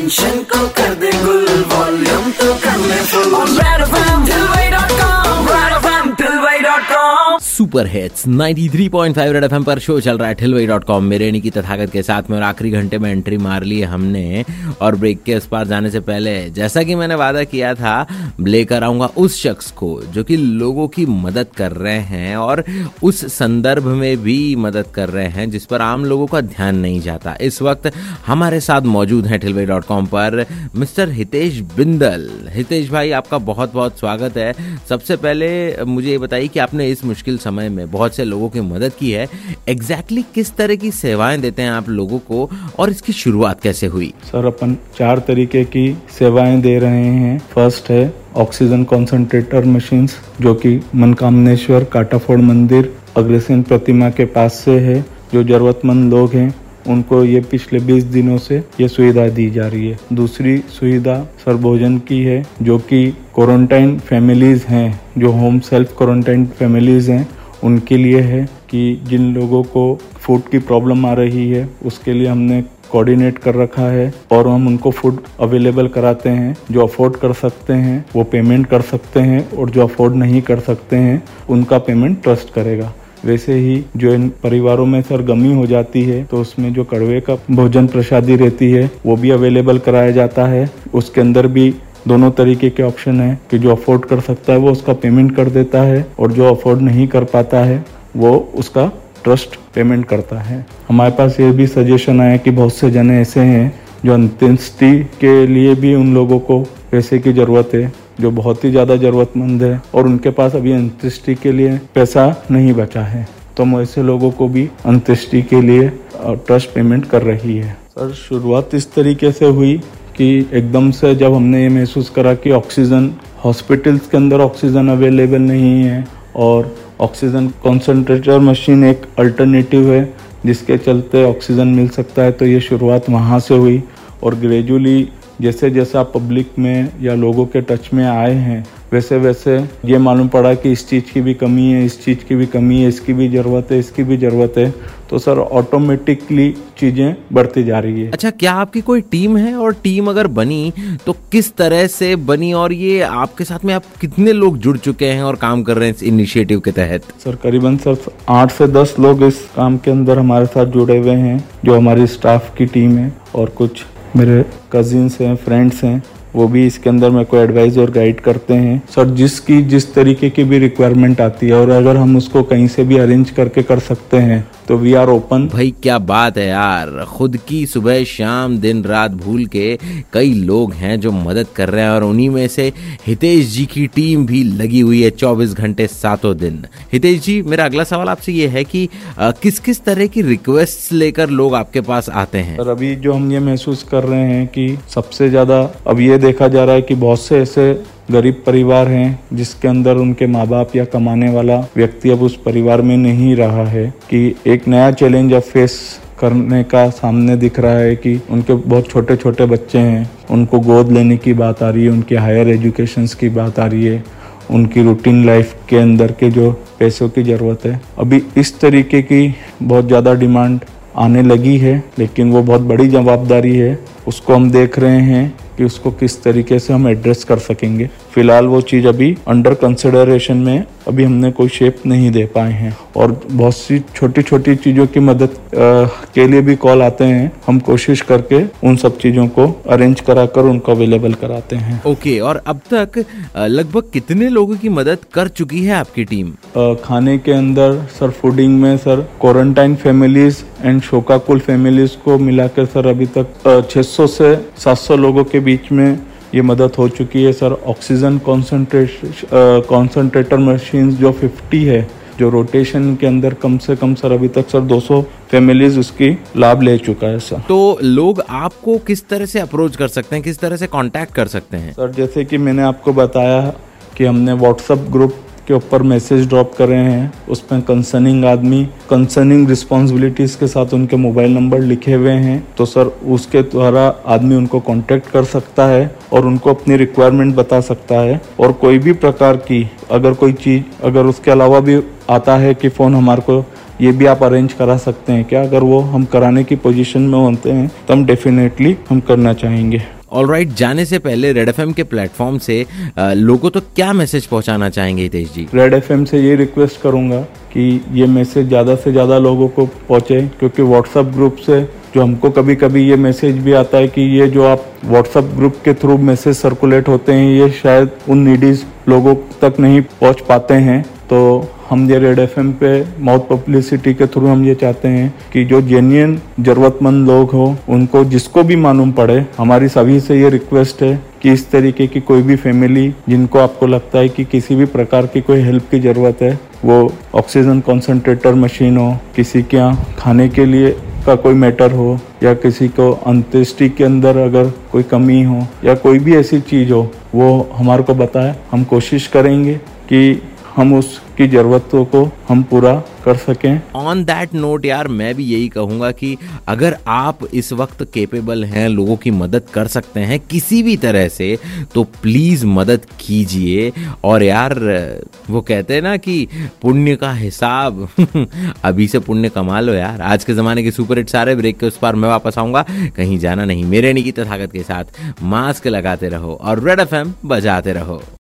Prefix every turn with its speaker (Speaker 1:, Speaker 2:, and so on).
Speaker 1: Tension को कर दे गुल
Speaker 2: सुपर हिट्स 93.5 रेड एफएम पर शो चल रहा है ठिलवई डॉट कॉम मेरे निकी तथागत के साथ में और आखिरी घंटे में एंट्री मार ली हमने और ब्रेक के इस पार जाने से पहले, जैसा कि मैंने वादा किया था, लेकर आऊँगा उस शख्स को जो कि लोगों की मदद कर रहे हैं और उस संदर्भ में भी मदद कर रहे हैं, जिस पर आम लोगों का ध्यान नहीं जाता। इस वक्त हमारे साथ मौजूद हैं ठिलवई डॉट कॉम पर मिस्टर हितेश बिंदल। हितेश भाई, आपका बहुत बहुत स्वागत है। सबसे पहले मुझे ये बताइए कि आपने इस मुश्किल समय में बहुत से लोगों की मदद की है। एग्जैक्टली exactly किस तरह की सेवाएँ देते हैं आप लोगों को और इसकी शुरुआत कैसे हुई?
Speaker 3: सर, अपन चार तरीके की सेवाएँ दे रहे हैं। फ़र्स्ट है ऑक्सीजन कॉन्सेंट्रेटर मशीन्स जो कि मनकामनेश्वर, काटाफोड़ मंदिर, अग्रसेन प्रतिमा के पास से है। जो जरूरतमंद लोग हैं, उनको ये पिछले 20 दिनों से ये सुविधा दी जा रही है। दूसरी सुविधा सर भोजन की है, जो कि क्वारंटाइन फैमिलीज़ हैं, जो होम सेल्फ क्वारंटाइन फैमिलीज़ हैं उनके लिए है कि जिन लोगों को फ़ूड की प्रॉब्लम आ रही है, उसके लिए हमने कोऑर्डिनेट कर रखा है और हम उनको फ़ूड अवेलेबल कराते हैं, जो अफोर्ड कर सकते हैं, वो पेमेंट कर सकते हैं और जो अफोर्ड नहीं कर सकते हैं, उनका पेमेंट ट्रस्ट करेगा। वैसे ही जो इन परिवारों में सर गमी हो जाती है तो उसमें जो कड़वे का भोजन प्रसादी रहती है, वो भी अवेलेबल कराया जाता है। उसके अंदर भी दोनों तरीके के ऑप्शन है कि जो अफोर्ड कर सकता है वो उसका पेमेंट कर देता है और जो अफोर्ड नहीं कर पाता है, वो उसका ट्रस्ट पेमेंट करता है। हमारे पास ये भी सजेशन आया कि बहुत से जने ऐसे हैं जो अंत्येष्टि के लिए भी उन लोगों को पैसे की ज़रूरत है, जो बहुत ही ज़्यादा ज़रूरतमंद है और उनके पास अभी अंत्येष्टि के लिए पैसा नहीं बचा है। तो हम ऐसे लोगों को भी अंत्येष्टि के लिए ट्रस्ट पेमेंट कर रही है। सर, शुरुआत इस तरीके से हुई कि एकदम से जब हमने ये महसूस करा कि ऑक्सीजन हॉस्पिटल्स के अंदर ऑक्सीजन अवेलेबल नहीं है और ऑक्सीजन कॉन्सेंट्रेटर मशीन एक अल्टरनेटिव है जिसके चलते ऑक्सीजन मिल सकता है तो ये शुरुआत वहाँ से हुई और ग्रेजुअली जैसे जैसा पब्लिक में या लोगों के टच में आए हैं वैसे वैसे ये मालूम पड़ा कि इस चीज़ की भी कमी है इस चीज़ की भी कमी है इसकी भी ज़रूरत है इसकी भी ज़रूरत है। तो सर ऑटोमेटिकली चीज़ें बढ़ती जा रही है।
Speaker 2: अच्छा क्या आपकी कोई टीम है? और टीम अगर बनी तो किस तरह से बनी? और ये आपके साथ में आप कितने लोग जुड़ चुके हैं और काम कर रहे हैं इस इनिशिएटिव के तहत?
Speaker 3: सर करीबन सर आठ से दस लोग इस काम के अंदर हमारे साथ जुड़े हुए हैं जो हमारी स्टाफ की टीम है और कुछ मेरे कजिन्स हैं फ्रेंड्स हैं। वो भी इसके अंदर मेरे को एडवाइज़ और गाइड करते हैं। सर जिसकी, जिस तरीके की भी रिक्वायरमेंट आती है और अगर हम उसको कहीं से भी अरेंज करके कर सकते हैं तो वी आर ओपन
Speaker 2: भाई क्या बात है यार। खुद की सुबह शाम दिन रात भूल के कई लोग हैं जो मदद कर रहे हैं और उन्हीं में से हितेश जी की टीम भी लगी हुई है 24 घंटे सातों दिन। हितेश जी मेरा अगला सवाल आपसे ये है कि आ, किस किस तरह की रिक्वेस्ट लेकर लोग आपके पास आते हैं?
Speaker 3: सर अभी जो हम ये महसूस कर रहे हैं कि सबसे ज़्यादा अब ये देखा जा रहा है कि बहुत से ऐसे गरीब परिवार हैं, जिसके अंदर उनके माँ बाप या कमाने वाला व्यक्ति अब उस परिवार में नहीं रहा है, कि एक नया चैलेंज अब फेस करने का सामने दिख रहा है कि उनके बहुत छोटे छोटे बच्चे हैं, उनको गोद लेने की बात आ रही है, उनकी हायर एजुकेशन की बात आ रही है, उनकी रूटीन लाइफ के अंदर के जो पैसों की ज़रूरत है। अभी इस तरीके की बहुत ज़्यादा डिमांड आने लगी है, लेकिन वो बहुत बड़ी जवाबदारी है उसको हम देख रहे हैं कि उसको किस तरीके से हम एड्रेस कर सकेंगे। फ़िलहाल वो चीज़ अभी अंडर कंसिडरेशन में अभी हमने कोई शेप नहीं दे पाए हैं। और बहुत सी छोटी छोटी चीज़ों की मदद आ, के लिए भी कॉल आते हैं। हम कोशिश करके उन सब चीज़ों को अरेंज कराकर उनको अवेलेबल कराते हैं।
Speaker 2: ओके और अब तक लगभग कितने लोगों की मदद कर चुकी है आपकी टीम?
Speaker 3: आ, खाने के अंदर सर फूडिंग में सर क्वारंटाइन फैमिलीज़ एंड शोकाकुल फैमिलीज़ को मिलाकर सर अभी तक 600 से 700 लोगों के बीच में ये मदद हो चुकी है sir. Oxygen concentration concentrator machine जो 50 है जो रोटेशन के अंदर कम से कम सर अभी तक सर 200 फैमिलीज़ उसकी लाभ ले चुका है सर।
Speaker 2: तो लोग आपको किस तरह से अप्रोच कर सकते हैं किस तरह से कांटेक्ट कर सकते हैं?
Speaker 3: सर जैसे कि मैंने आपको बताया कि हमने व्हाट्सएप ग्रुप के ऊपर मैसेज ड्रॉप कर रहे हैं, उसमें कंसर्निंग आदमी कंसर्निंग रिस्पॉन्सिबिलिटीज के साथ उनके मोबाइल नंबर लिखे हुए हैं तो सर उसके द्वारा आदमी उनको कॉन्टेक्ट कर सकता है और उनको अपनी रिक्वायरमेंट बता सकता है। और कोई भी प्रकार की अगर कोई चीज़, अगर उसके अलावा भी आता है कि फ़ोन हमारे को, ये भी आप अरेंज करा सकते हैं। क्या अगर वो हम कराने की पोजीशन में होते हैं तो हम डेफिनेटली हम करना चाहेंगे।
Speaker 2: ऑल राइट जाने से पहले रेड एफएम के प्लेटफॉर्म से लोगों तो क्या मैसेज पहुंचाना चाहेंगे हितेश जी?
Speaker 3: रेड एफएम से ये रिक्वेस्ट करूँगा कि ये मैसेज ज़्यादा से ज़्यादा लोगों को पहुँचे, क्योंकि व्हाट्सएप ग्रुप से जो हमको कभी कभी ये मैसेज भी आता है कि ये जो आप व्हाट्सएप ग्रुप के थ्रू मैसेज सर्कुलेट होते हैं, ये शायद उन नीडीज लोगों तक नहीं पहुँच पाते हैं। तो हम ये रेड एफएम पे माउथ पब्लिसिटी के थ्रू हम ये चाहते हैं कि जो जेन्यन जरूरतमंद लोग हो, उनको जिसको भी मालूम पड़े, हमारी सभी से ये रिक्वेस्ट है कि इस तरीके की कोई भी फैमिली जिनको आपको लगता है कि किसी भी प्रकार की कोई हेल्प की ज़रूरत है, वो ऑक्सीजन कॉन्सेंट्रेटर मशीन हो, किसी के यहाँ खाने के लिए का कोई मैटर हो, या किसी को अंत्येष्टि के अंदर अगर कोई कमी हो, या कोई भी ऐसी चीज़ हो, वो हमारे को बताए। हम कोशिश करेंगे कि हम उसकी ज़रूरतों को हम पूरा कर सकें।
Speaker 2: ऑन दैट नोट यार, मैं भी यही कहूँगा कि अगर आप इस वक्त केपेबल हैं, लोगों की मदद कर सकते हैं किसी भी तरह से तो प्लीज़ मदद कीजिए। और यार, वो कहते हैं ना कि पुण्य का हिसाब, अभी से पुण्य कमा लो यार। आज के जमाने के सुपर हिट सारे ब्रेक के उस पार मैं वापस आऊँगा। कहीं जाना नहीं, मेरे निकी तथागत के साथ मास्क लगाते रहो और रेड एफएम बजाते रहो।